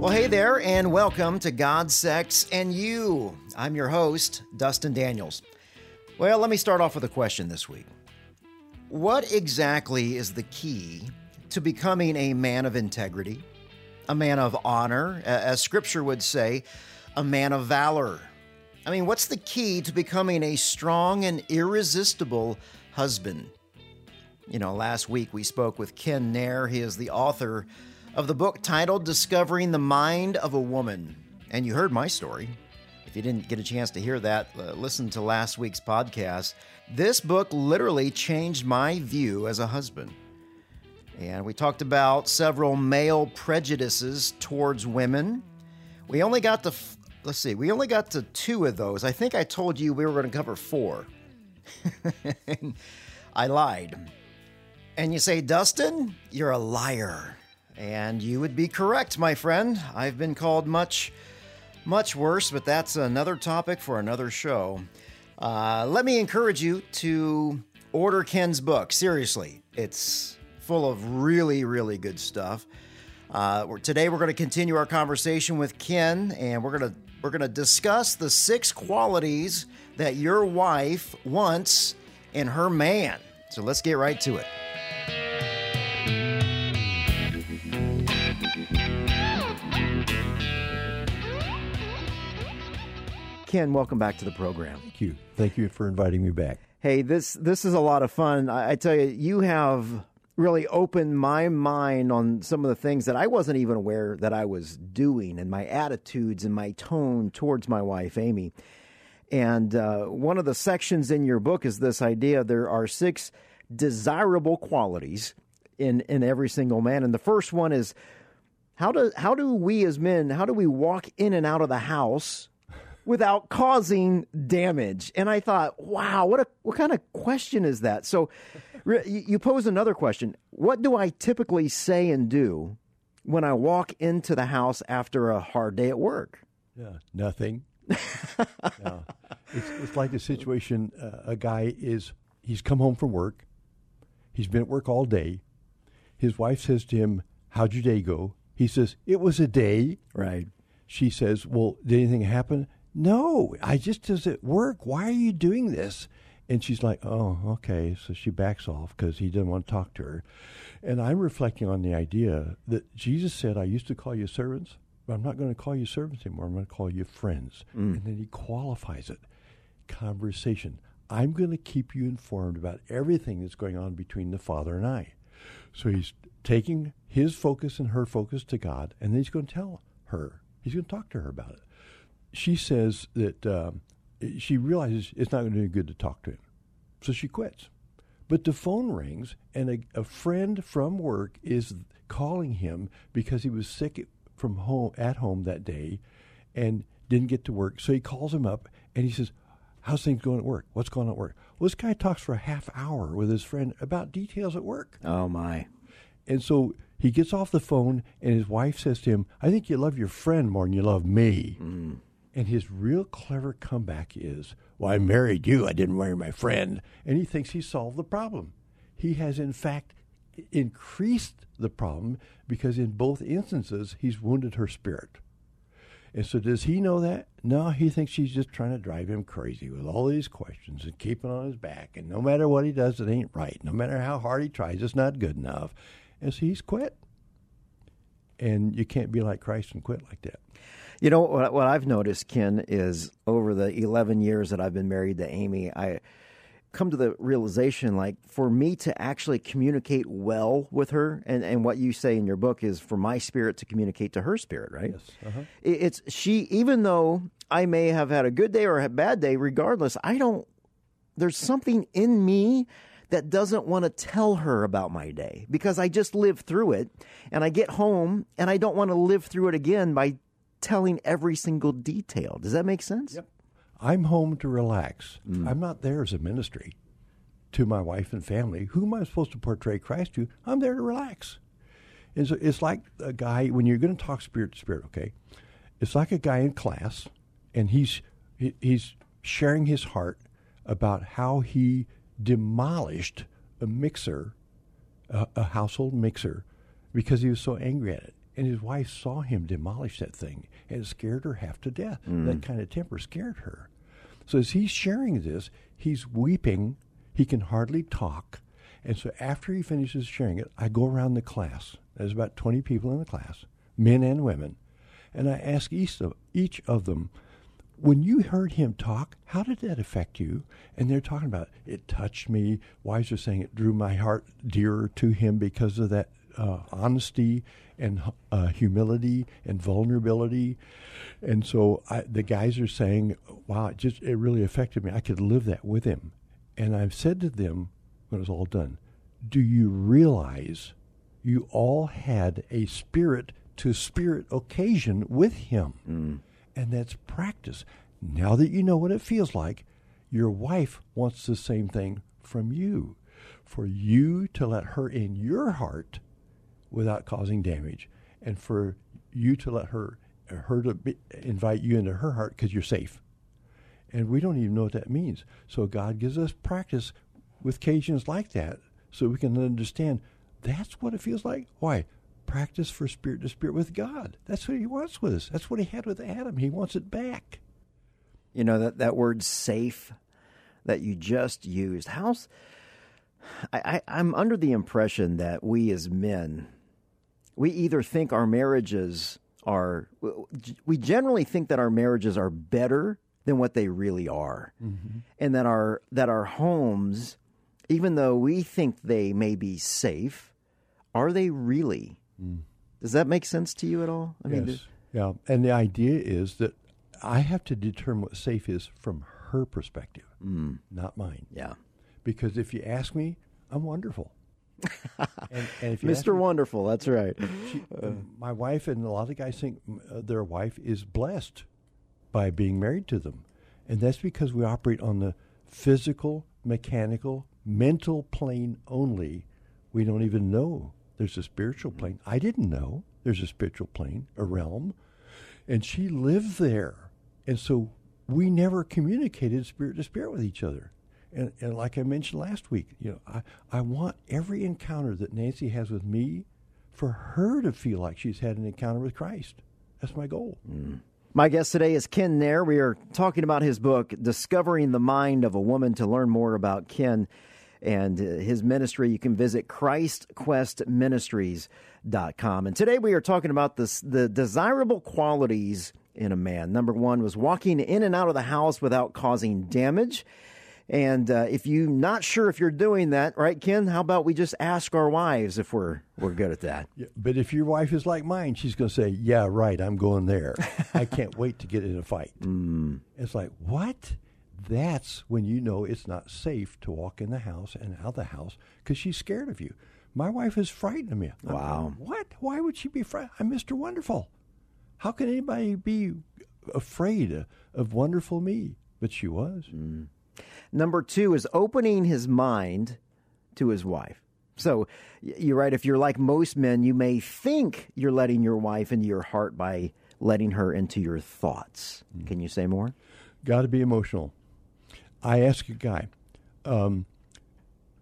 Well, hey there, and welcome to God, Sex, and You. I'm your host, Dustin Daniels. Well, let me start off with a question this week. What exactly is the key to becoming a man of integrity, a man of honor, as scripture would say, a man of valor? I mean, what's the key to becoming a strong and irresistible husband? You know, last week we spoke with Ken Nair. He is the author of the book titled Discovering the Mind of a Woman. And you heard my story. If you didn't get a chance to hear that, uh, listen to last week's podcast. This book literally changed my view as a husband. And we talked about several male prejudices towards women. We only got to, let's see, we only got to two of those. I think I told you we were going to cover four. I lied. And you say, Dustin, you're a liar. And you would be correct, my friend. I've been called much, much worse, but that's another topic for another show. Uh, let me encourage you to order Ken's book. Seriously, it's full of really, really good stuff. Uh, today, we're going to continue our conversation with Ken, and we're going to we're going to discuss the six qualities that your wife wants in her man. So let's get right to it. Ken, welcome back to the program. Thank you. Thank you for inviting me back. Hey, this this is a lot of fun. I, I tell you, you have really opened my mind on some of the things that I wasn't even aware that I was doing, and my attitudes and my tone towards my wife, Amy. And uh, one of the sections in your book is this idea: there are six desirable qualities in in every single man, and the first one is how do how do we as men how do we walk in and out of the house without causing damage. And I thought, wow, what a what kind of question is that? So you pose another question. What do I typically say and do when I walk into the house after a hard day at work? Yeah, nothing. no. It's, it's like the situation uh, a guy is he's come home from work. He's been at work all day. His wife says to him, "How'd your day go?" He says, "It was a day." Right. She says, "Well, did anything happen?" No, I just does it work. Why are you doing this? And she's like, oh, okay. So she backs off because he didn't want to talk to her. And I'm reflecting on the idea that Jesus said, I used to call you servants, but I'm not going to call you servants anymore. I'm going to call you friends. Mm. And then he qualifies it conversation. I'm going to keep you informed about everything that's going on between the Father and I. So he's taking his focus and her focus to God, and then he's going to tell her. He's going to talk to her about it she says that um, she realizes it's not going to do any good to talk to him. So she quits. But the phone rings, and a, a friend from work is calling him because he was sick from home at home that day and didn't get to work. So he calls him up and he says, How's things going at work? What's going on at work? Well, this guy talks for a half hour with his friend about details at work. Oh, my. And so he gets off the phone, and his wife says to him, I think you love your friend more than you love me. Mm. And his real clever comeback is, Well, I married you, I didn't marry my friend. And he thinks he solved the problem. He has, in fact, increased the problem because in both instances, he's wounded her spirit. And so, does he know that? No, he thinks she's just trying to drive him crazy with all these questions and keeping on his back. And no matter what he does, it ain't right. No matter how hard he tries, it's not good enough. And so, he's quit. And you can't be like Christ and quit like that. You know what, what I've noticed, Ken, is over the 11 years that I've been married to Amy, I come to the realization like for me to actually communicate well with her and, and what you say in your book is for my spirit to communicate to her spirit right yes uh-huh. it's she even though i may have had a good day or a bad day regardless i don't there's something in me that doesn't want to tell her about my day because i just lived through it and i get home and i don't want to live through it again by telling every single detail. Does that make sense? Yep. I'm home to relax. Mm. I'm not there as a ministry to my wife and family. Who am I supposed to portray Christ to? I'm there to relax. And so it's like a guy when you're going to talk spirit to spirit. Okay, it's like a guy in class, and he's he's sharing his heart about how he demolished a mixer, a, a household mixer, because he was so angry at it And his wife saw him demolish that thing, and it scared her half to death. Mm. That kind of temper scared her. So as he's sharing this, he's weeping. He can hardly talk. And so after he finishes sharing it, I go around the class. There's about 20 people in the class, men and women. And I ask each of, each of them, when you heard him talk, how did that affect you? And they're talking about it touched me. Wives are saying it drew my heart dearer to him because of that uh, honesty and uh, humility and vulnerability. And so I, the guys are saying, "Wow, it just it really affected me. I could live that with him." And I've said to them when it was all done, "Do you realize you all had a spirit to spirit occasion with him?" And that's practice. Now that you know what it feels like, your wife wants the same thing from you. For you to let her in your heart without causing damage, and for you to let her her to be, invite you into her heart because you're safe. And we don't even know what that means. So God gives us practice with occasions like that, so we can understand that's what it feels like. Why? Practice for spirit to spirit with God. That's what He wants with us. That's what He had with Adam. He wants it back. You know that that word "safe" that you just used. How's I, I, I'm under the impression that we as men, we either think our marriages are, we generally think that our marriages are better than what they really are, mm-hmm. and that our that our homes, even though we think they may be safe, are they really? Mm. Does that make sense to you at all? I mean, yes. Yeah. And the idea is that I have to determine what safe is from her perspective, mm. not mine. yeah, Because if you ask me, I'm wonderful. and, and if you ask Mr. me- Wonderful, that's right. she, my wife and a lot of guys think uh, their wife is blessed by being married to them. And that's because we operate on the physical, mechanical, mental plane only. We don't even know there's a spiritual plane. I didn't know there's a spiritual plane, a realm. And she lived there. And so we never communicated spirit to spirit with each other. And, and like I mentioned last week, you know, I, I want every encounter that Nancy has with me for her to feel like she's had an encounter with Christ. That's my goal. My guest today is Ken Nair. We are talking about his book, Discovering the Mind of a Woman. To learn more about Ken and uh, his ministry, you can visit ChristQuestMinistries.com. And today we are talking about this, the desirable qualities in a man. Number one was walking in and out of the house without causing damage. And uh, if you're not sure if you're doing that, right, Ken, how about we just ask our wives if we're, we're good at that? Yeah, but if your wife is like mine, she's going to say, "Yeah, right. I'm going there. I can't wait to get in a fight." It's like what? That's when you know it's not safe to walk in the house and out the house because she's scared of you. My wife is frightened of me. I'm Wow. going, what? Why would she be frightened? I'm Mr. Wonderful. How can anybody be afraid of, of wonderful me? But she was. Number two is opening his mind to his wife. So you're right. If you're like most men, you may think you're letting your wife into your heart by letting her into your thoughts. Can you say more? Got to be emotional. I ask a guy, um,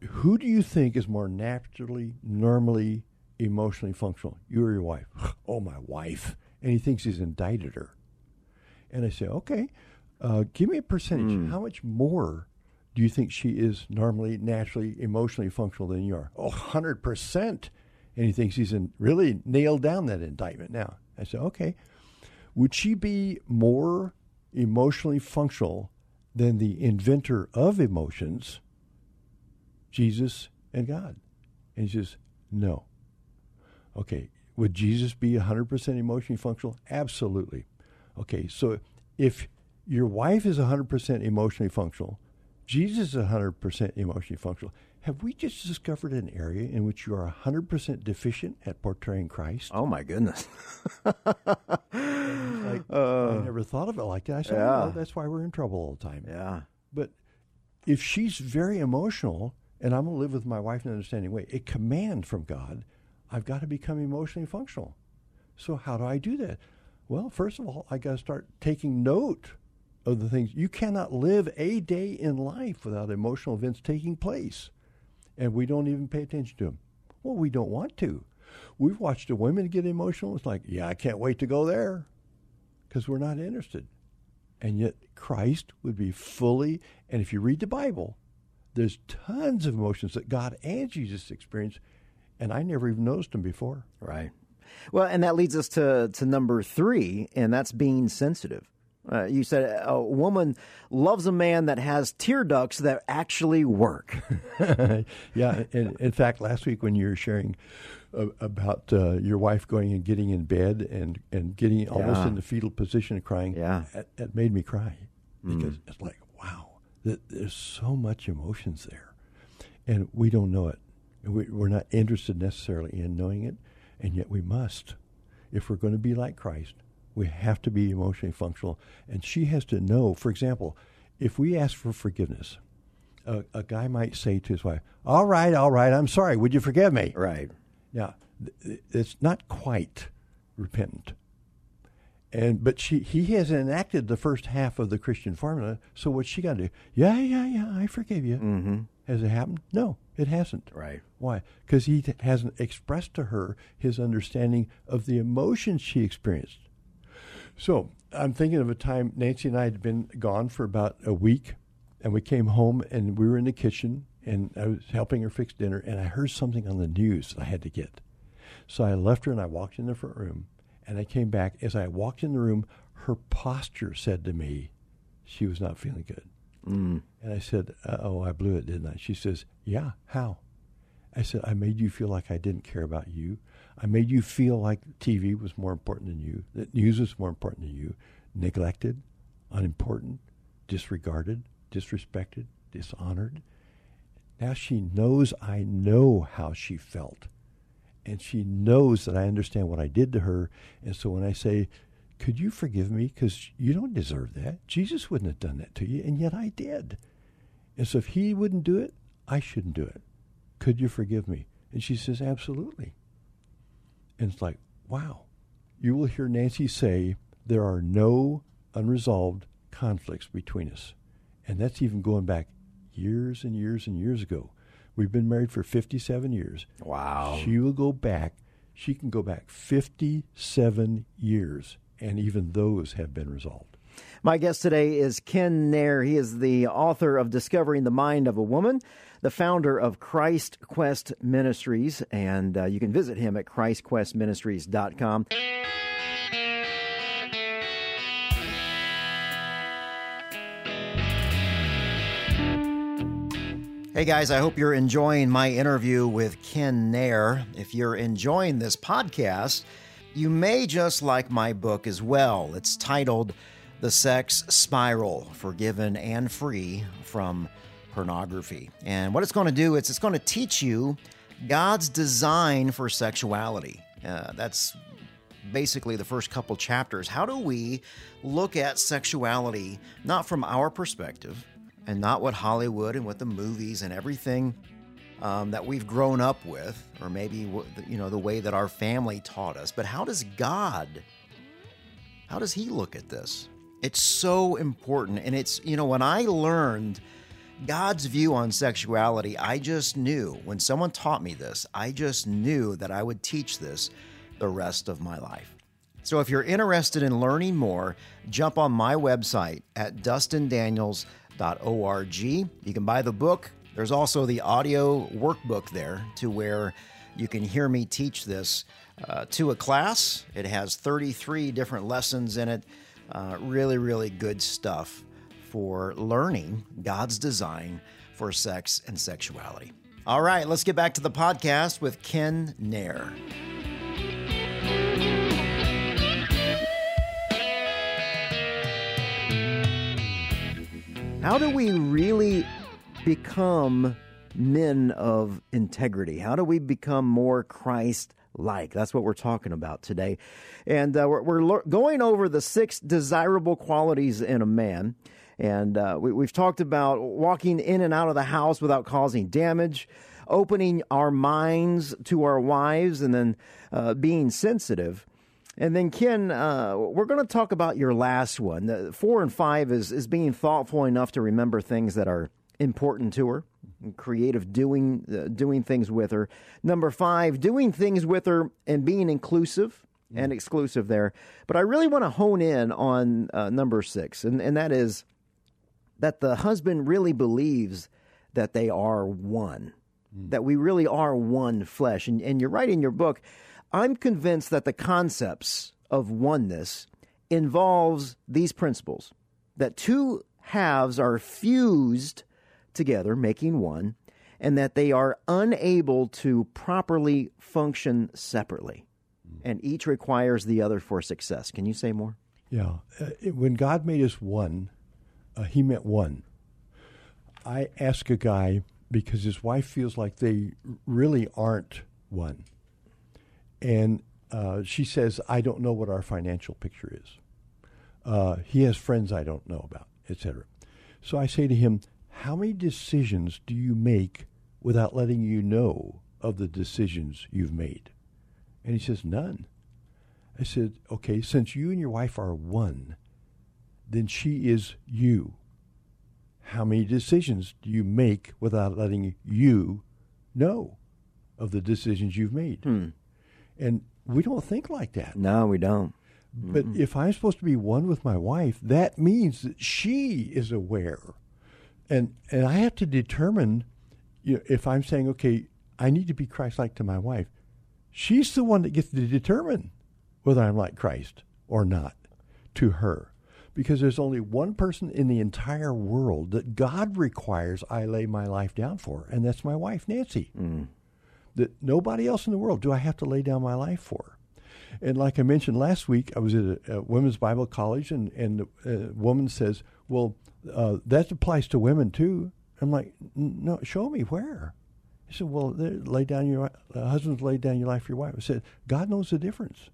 who do you think is more naturally, normally, emotionally functional? You or your wife? oh, my wife. And he thinks he's indicted her. And I say, okay, uh, give me a percentage. How much more do you think she is normally, naturally, emotionally functional than you are? Oh, 100%. And he thinks he's in, really nailed down that indictment now. I said, okay. Would she be more emotionally functional than the inventor of emotions, Jesus and God? And he says, no. Okay, would Jesus be 100% emotionally functional? Absolutely. Okay, so if your wife is 100% emotionally functional, Jesus is 100% emotionally functional, have we just discovered an area in which you are 100% deficient at portraying Christ? Oh my goodness. Like, uh, I never thought of it like that. I said, oh, Yeah. well, that's why we're in trouble all the time. yeah. But if she's very emotional, and I'm going to live with my wife in an understanding way, a command from God, I've got to become emotionally functional. So how do I do that? Well, first of all, I got to start taking note of the things. You cannot live a day in life without emotional events taking place, and we don't even pay attention to them. Well, we don't want to. We've watched the women get emotional. It's like, yeah, I can't wait to go there because we're not interested. And yet, Christ would be fully, and if you read the Bible, there's tons of emotions that God and Jesus experienced, and I never even noticed them before. Right. Well, and that leads us to, to number three, and that's being sensitive. Uh, you said a woman loves a man that has tear ducts that actually work. yeah. In, in fact, last week when you were sharing uh, about uh, your wife going and getting in bed and, and getting almost in the fetal position and crying, Yeah. it, it made me cry because it's like, wow, th- there's so much emotions there. And we don't know it. We, we're not interested necessarily in knowing it, and yet we must. If we're going to be like Christ, we have to be emotionally functional. And she has to know, for example, if we ask for forgiveness, a, a guy might say to his wife, All right, all right, I'm sorry. Would you forgive me? Right. Now, th- it's not quite repentant. And but she he has enacted the first half of the Christian formula. So what's she got to do? Yeah, yeah, yeah. I forgive you. Mm-hmm. Has it happened? No, it hasn't. Right. Why? Because he t- hasn't expressed to her his understanding of the emotions she experienced. So I'm thinking of a time Nancy and I had been gone for about a week, and we came home and we were in the kitchen, and I was helping her fix dinner, and I heard something on the news that I had to get. So I left her and I walked in the front room, and I came back. As I walked in the room, her posture said to me, she was not feeling good. Mm. And I said, "Oh, I blew it, didn't I?" She says, "Yeah, how?" I said, "I made you feel like I didn't care about you. I made you feel like TV was more important than you, that news was more important than you, neglected, unimportant, disregarded, disrespected, dishonored." Now she knows I know how she felt. And she knows that I understand what I did to her. And so when I say, Could you forgive me? Because you don't deserve that. Jesus wouldn't have done that to you, and yet I did. And so if he wouldn't do it, I shouldn't do it. Could you forgive me? And she says, Absolutely. And it's like, wow. You will hear Nancy say, There are no unresolved conflicts between us. And that's even going back years and years and years ago. We've been married for 57 years. Wow. She will go back, she can go back 57 years, and even those have been resolved. My guest today is Ken Nair. He is the author of Discovering the Mind of a Woman, the founder of Christ Quest Ministries, and uh, you can visit him at ChristQuestMinistries.com. Hey guys, I hope you're enjoying my interview with Ken Nair. If you're enjoying this podcast, you may just like my book as well. It's titled The Sex Spiral Forgiven and Free from Pornography. And what it's going to do is it's going to teach you God's design for sexuality. Uh, that's basically the first couple chapters. How do we look at sexuality not from our perspective and not what Hollywood and what the movies and everything um, that we've grown up with, or maybe you know the way that our family taught us, but how does God? How does He look at this? It's so important, and it's you know when I learned God's view on sexuality, I just knew when someone taught me this, I just knew that I would teach this the rest of my life. So if you're interested in learning more, jump on my website at dustindaniels.org. You can buy the book. There's also the audio workbook there to where you can hear me teach this uh, to a class. It has 33 different lessons in it. Uh, really, really good stuff for learning God's design for sex and sexuality. All right, let's get back to the podcast with Ken Nair. How do we really become men of integrity? How do we become more Christ like? That's what we're talking about today. And uh, we're, we're lear- going over the six desirable qualities in a man. And uh, we, we've talked about walking in and out of the house without causing damage, opening our minds to our wives, and then uh, being sensitive. And then, Ken, uh, we're going to talk about your last one. Four and five is, is being thoughtful enough to remember things that are important to her, creative doing uh, doing things with her. Number five, doing things with her and being inclusive and exclusive there. But I really want to hone in on uh, number six, and, and that is that the husband really believes that they are one, that we really are one flesh. And, and you're right in your book. I'm convinced that the concepts of oneness involves these principles that two halves are fused together, making one, and that they are unable to properly function separately. And each requires the other for success. Can you say more? Yeah. Uh, when God made us one, uh, He meant one. I ask a guy because his wife feels like they really aren't one. And uh, she says, I don't know what our financial picture is. Uh, he has friends I don't know about, etc. So I say to him, How many decisions do you make without letting you know of the decisions you've made? And he says, None. I said, Okay, since you and your wife are one, then she is you. How many decisions do you make without letting you know of the decisions you've made? Hmm. And we don't think like that. No, we don't. But if I'm supposed to be one with my wife, that means that she is aware, and and I have to determine, you know, if I'm saying, okay, I need to be Christ-like to my wife, she's the one that gets to determine whether I'm like Christ or not to her, because there's only one person in the entire world that God requires I lay my life down for, and that's my wife, Nancy. Mm. That nobody else in the world do I have to lay down my life for. And like I mentioned last week, I was at a, a women's Bible college, and and a woman says, "Well, uh, that applies to women too." I'm like, "No, show me where." He said, "Well, lay down your uh, husbands lay down your life for your wife." I said, "God knows the difference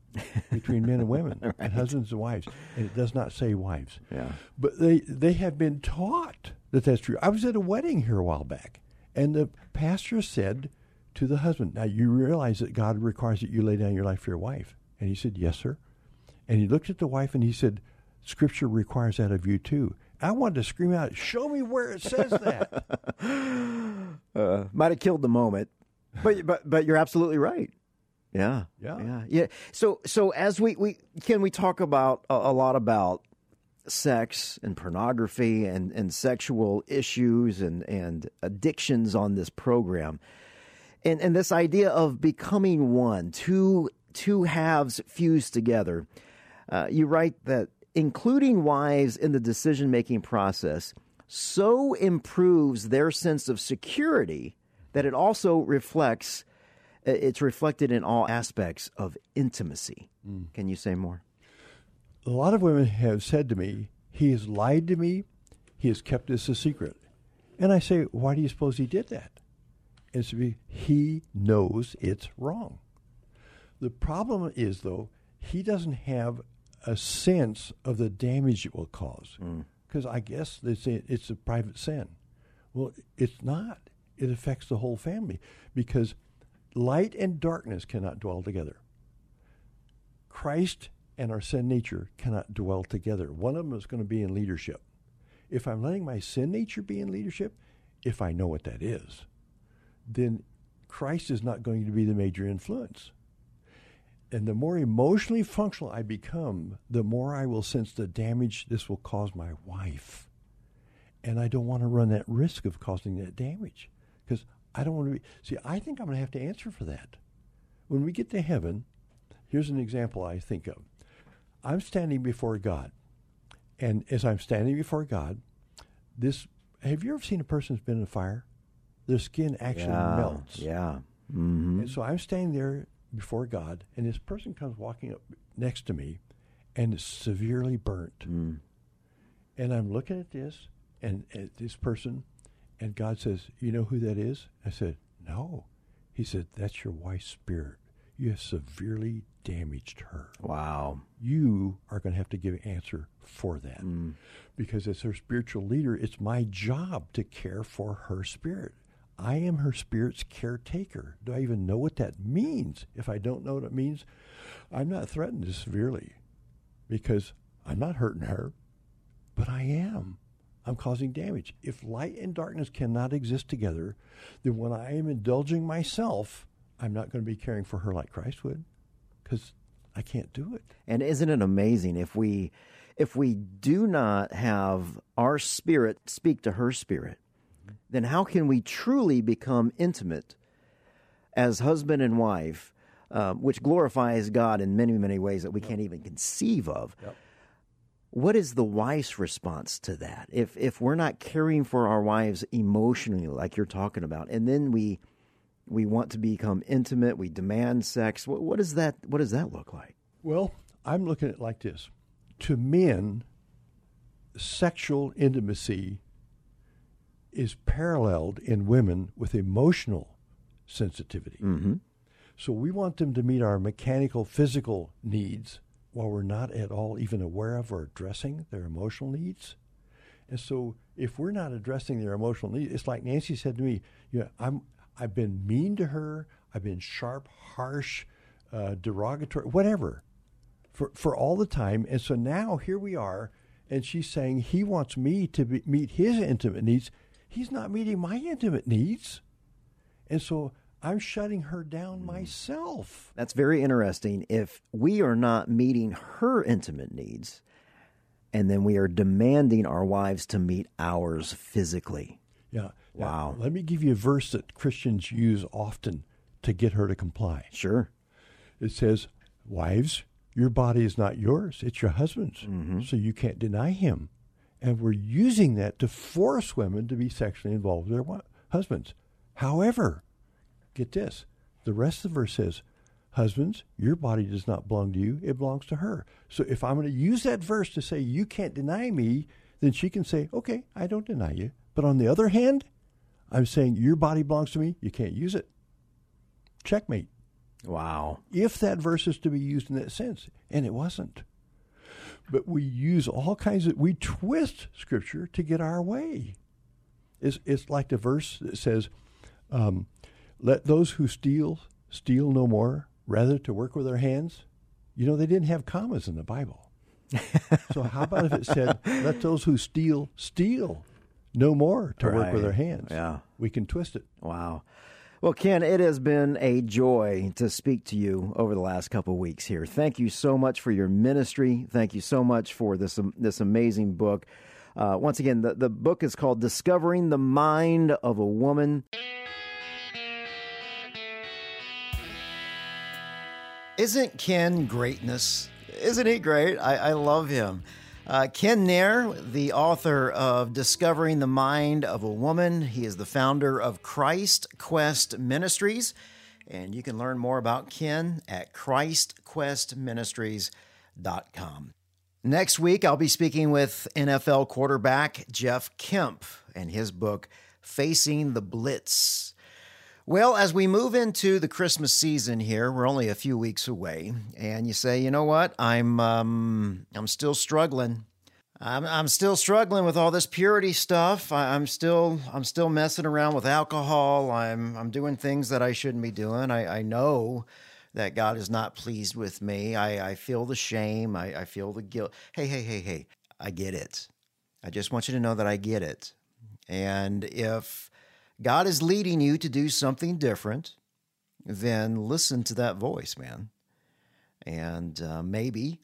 between men and women, and husbands and wives, and it does not say wives." Yeah. But they they have been taught that that's true. I was at a wedding here a while back, and the pastor said to the husband, "Now you realize that God requires that you lay down your life for your wife." And he said, "Yes, sir." And he looked at the wife and he said, "Scripture requires that of you too." I wanted to scream out, "Show me where it says that." Uh, might have killed the moment, but but but you're absolutely right. Yeah, Yeah. yeah, yeah. So so as we we can we talk about a, a lot about sex and pornography and and sexual issues and and addictions on this program, and and this idea of becoming one, two two halves fused together. Uh, you write that including wives in the decision making process so improves their sense of security that it also reflects it's reflected in all aspects of intimacy. Can you say more? a lot of women have said to me, "He has lied to me. He has kept this a secret." And I say, "Why do you suppose he did that?" It's be he knows it's wrong. The problem is, though, he doesn't have a sense of the damage it will cause. Hmm. Because I guess they say it's a private sin. Well, it's not. It affects the whole family because light and darkness cannot dwell together. Christ and our sin nature cannot dwell together. One of them is going to be in leadership. If I'm letting my sin nature be in leadership, if I know what that is, then Christ is not going to be the major influence. And the more emotionally functional I become, the more I will sense the damage this will cause my wife. And I don't want to run that risk of causing that damage because I don't want to be. See, I think I'm going to have to answer for that. When we get to heaven, here's an example I think of. I'm standing before God. And as I'm standing before God, this have you ever seen a person who's been in a fire? Their skin actually yeah, melts. Yeah. hmm And so I'm standing there before God, and this person comes walking up next to me and is severely burnt. Mm. And I'm looking at this and at this person, and God says, You know who that is? I said, No. He said, That's your wife's spirit. You have severely damaged her. Wow. You are going to have to give an answer for that. Mm. Because as her spiritual leader, it's my job to care for her spirit. I am her spirit's caretaker. Do I even know what that means? If I don't know what it means, I'm not threatened severely because I'm not hurting her, but I am. I'm causing damage. If light and darkness cannot exist together, then when I am indulging myself, I'm not going to be caring for her like Christ would because I can't do it. And isn't it amazing if we if we do not have our spirit speak to her spirit, then how can we truly become intimate as husband and wife, um, which glorifies God in many, many ways that we can't even conceive of? Yep. What is the wife's response to that? If if we're not caring for our wives emotionally, like you're talking about, and then we we want to become intimate, we demand sex. What, what does that What does that look like? Well, I'm looking at it like this: to men, sexual intimacy is paralleled in women with emotional sensitivity. Mm-hmm. So we want them to meet our mechanical, physical needs while we're not at all even aware of or addressing their emotional needs. And so if we're not addressing their emotional needs, it's like Nancy said to me, you know, I'm I've been mean to her, I've been sharp, harsh, uh, derogatory, whatever, for for all the time. And so now here we are, and she's saying he wants me to be, meet his intimate needs. He's not meeting my intimate needs, and so I'm shutting her down myself. That's very interesting. If we are not meeting her intimate needs, and then we are demanding our wives to meet ours physically. Yeah. Now, Wow. let me give you a verse that Christians use often to get her to comply. Sure. It says, Wives, your body is not yours, it's your husband's. Mm-hmm. So you can't deny him. And we're using that to force women to be sexually involved with their husbands. However, get this the rest of the verse says, Husbands, your body does not belong to you, it belongs to her. So if I'm going to use that verse to say, You can't deny me, then she can say, Okay, I don't deny you. But on the other hand, I'm saying, Your body belongs to me, you can't use it. Checkmate Wow. if that verse is to be used in that sense, and it wasn't. But we use all kinds of we twist scripture to get our way. It's it's like the verse that says, um, "Let those who steal steal no more, rather to work with their hands." You know they didn't have commas in the Bible. so how about if it said, "Let those who steal steal no more to work with their hands"? Yeah. we can twist it. Wow. Well, Ken, it has been a joy to speak to you over the last couple weeks here. Thank you so much for your ministry. Thank you so much for this um, this amazing book. Uh, once again, the, the book is called Discovering the Mind of a Woman. Isn't Ken greatness? Isn't he great? I, I love him. Uh, Ken Nair, the author of Discovering the Mind of a Woman, he is the founder of Christ Quest Ministries. And you can learn more about Ken at ChristQuestMinistries.com. Next week, I'll be speaking with NFL quarterback Jeff Kemp and his book, Facing the Blitz. Well, as we move into the Christmas season here, we're only a few weeks away, and you say, you know what, I'm um, I'm still struggling. I'm I'm still struggling with all this purity stuff. I, I'm still I'm still messing around with alcohol. I'm I'm doing things that I shouldn't be doing. I, I know that God is not pleased with me. I, I feel the shame. I, I feel the guilt. Hey, hey, hey, hey, I get it. I just want you to know that I get it. And if God is leading you to do something different, then listen to that voice, man. And uh, maybe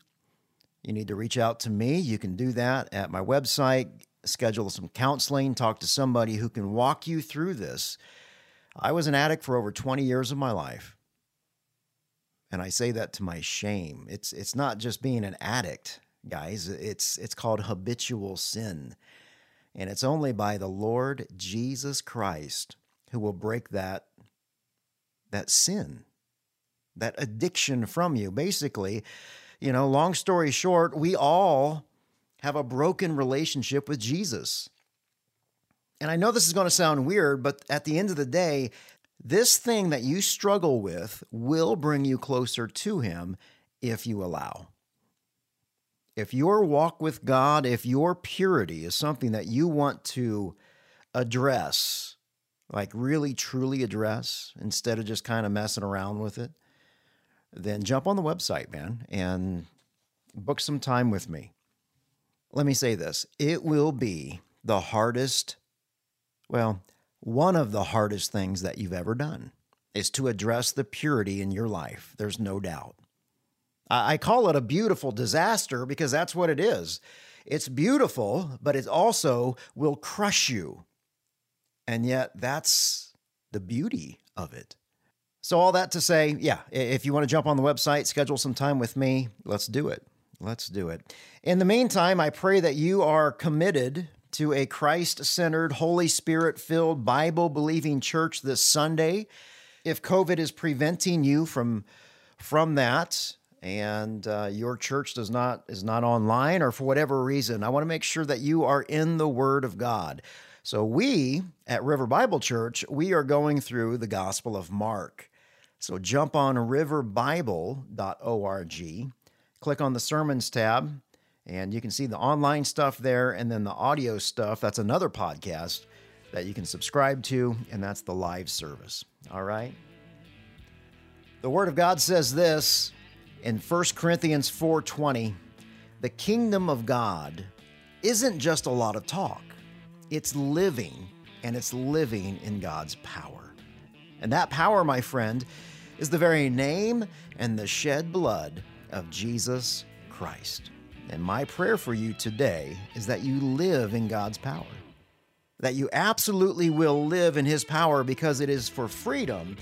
you need to reach out to me. You can do that at my website, schedule some counseling, talk to somebody who can walk you through this. I was an addict for over 20 years of my life. And I say that to my shame. It's it's not just being an addict, guys. It's it's called habitual sin. And it's only by the Lord Jesus Christ who will break that that sin, that addiction from you. Basically, you know, long story short, we all have a broken relationship with Jesus. And I know this is going to sound weird, but at the end of the day, this thing that you struggle with will bring you closer to Him if you allow. If your walk with God, if your purity is something that you want to address, like really truly address, instead of just kind of messing around with it, then jump on the website, man, and book some time with me. Let me say this it will be the hardest, well, one of the hardest things that you've ever done is to address the purity in your life. There's no doubt. I call it a beautiful disaster because that's what it is. It's beautiful, but it also will crush you. And yet, that's the beauty of it. So, all that to say, yeah, if you want to jump on the website, schedule some time with me, let's do it. Let's do it. In the meantime, I pray that you are committed to a Christ centered, Holy Spirit filled, Bible believing church this Sunday. If COVID is preventing you from, from that, and uh, your church does not is not online or for whatever reason, I want to make sure that you are in the Word of God. So we at River Bible Church, we are going through the Gospel of Mark. So jump on riverbible.org, click on the sermons tab, and you can see the online stuff there and then the audio stuff. That's another podcast that you can subscribe to, and that's the live service. All right? The Word of God says this in 1 Corinthians 4:20, the kingdom of God isn't just a lot of talk. It's living and it's living in God's power. And that power, my friend, is the very name and the shed blood of Jesus Christ. And my prayer for you today is that you live in God's power. That you absolutely will live in His power because it is for freedom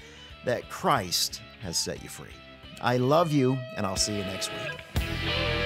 that Christ has set you free. I love you, and I'll see you next week.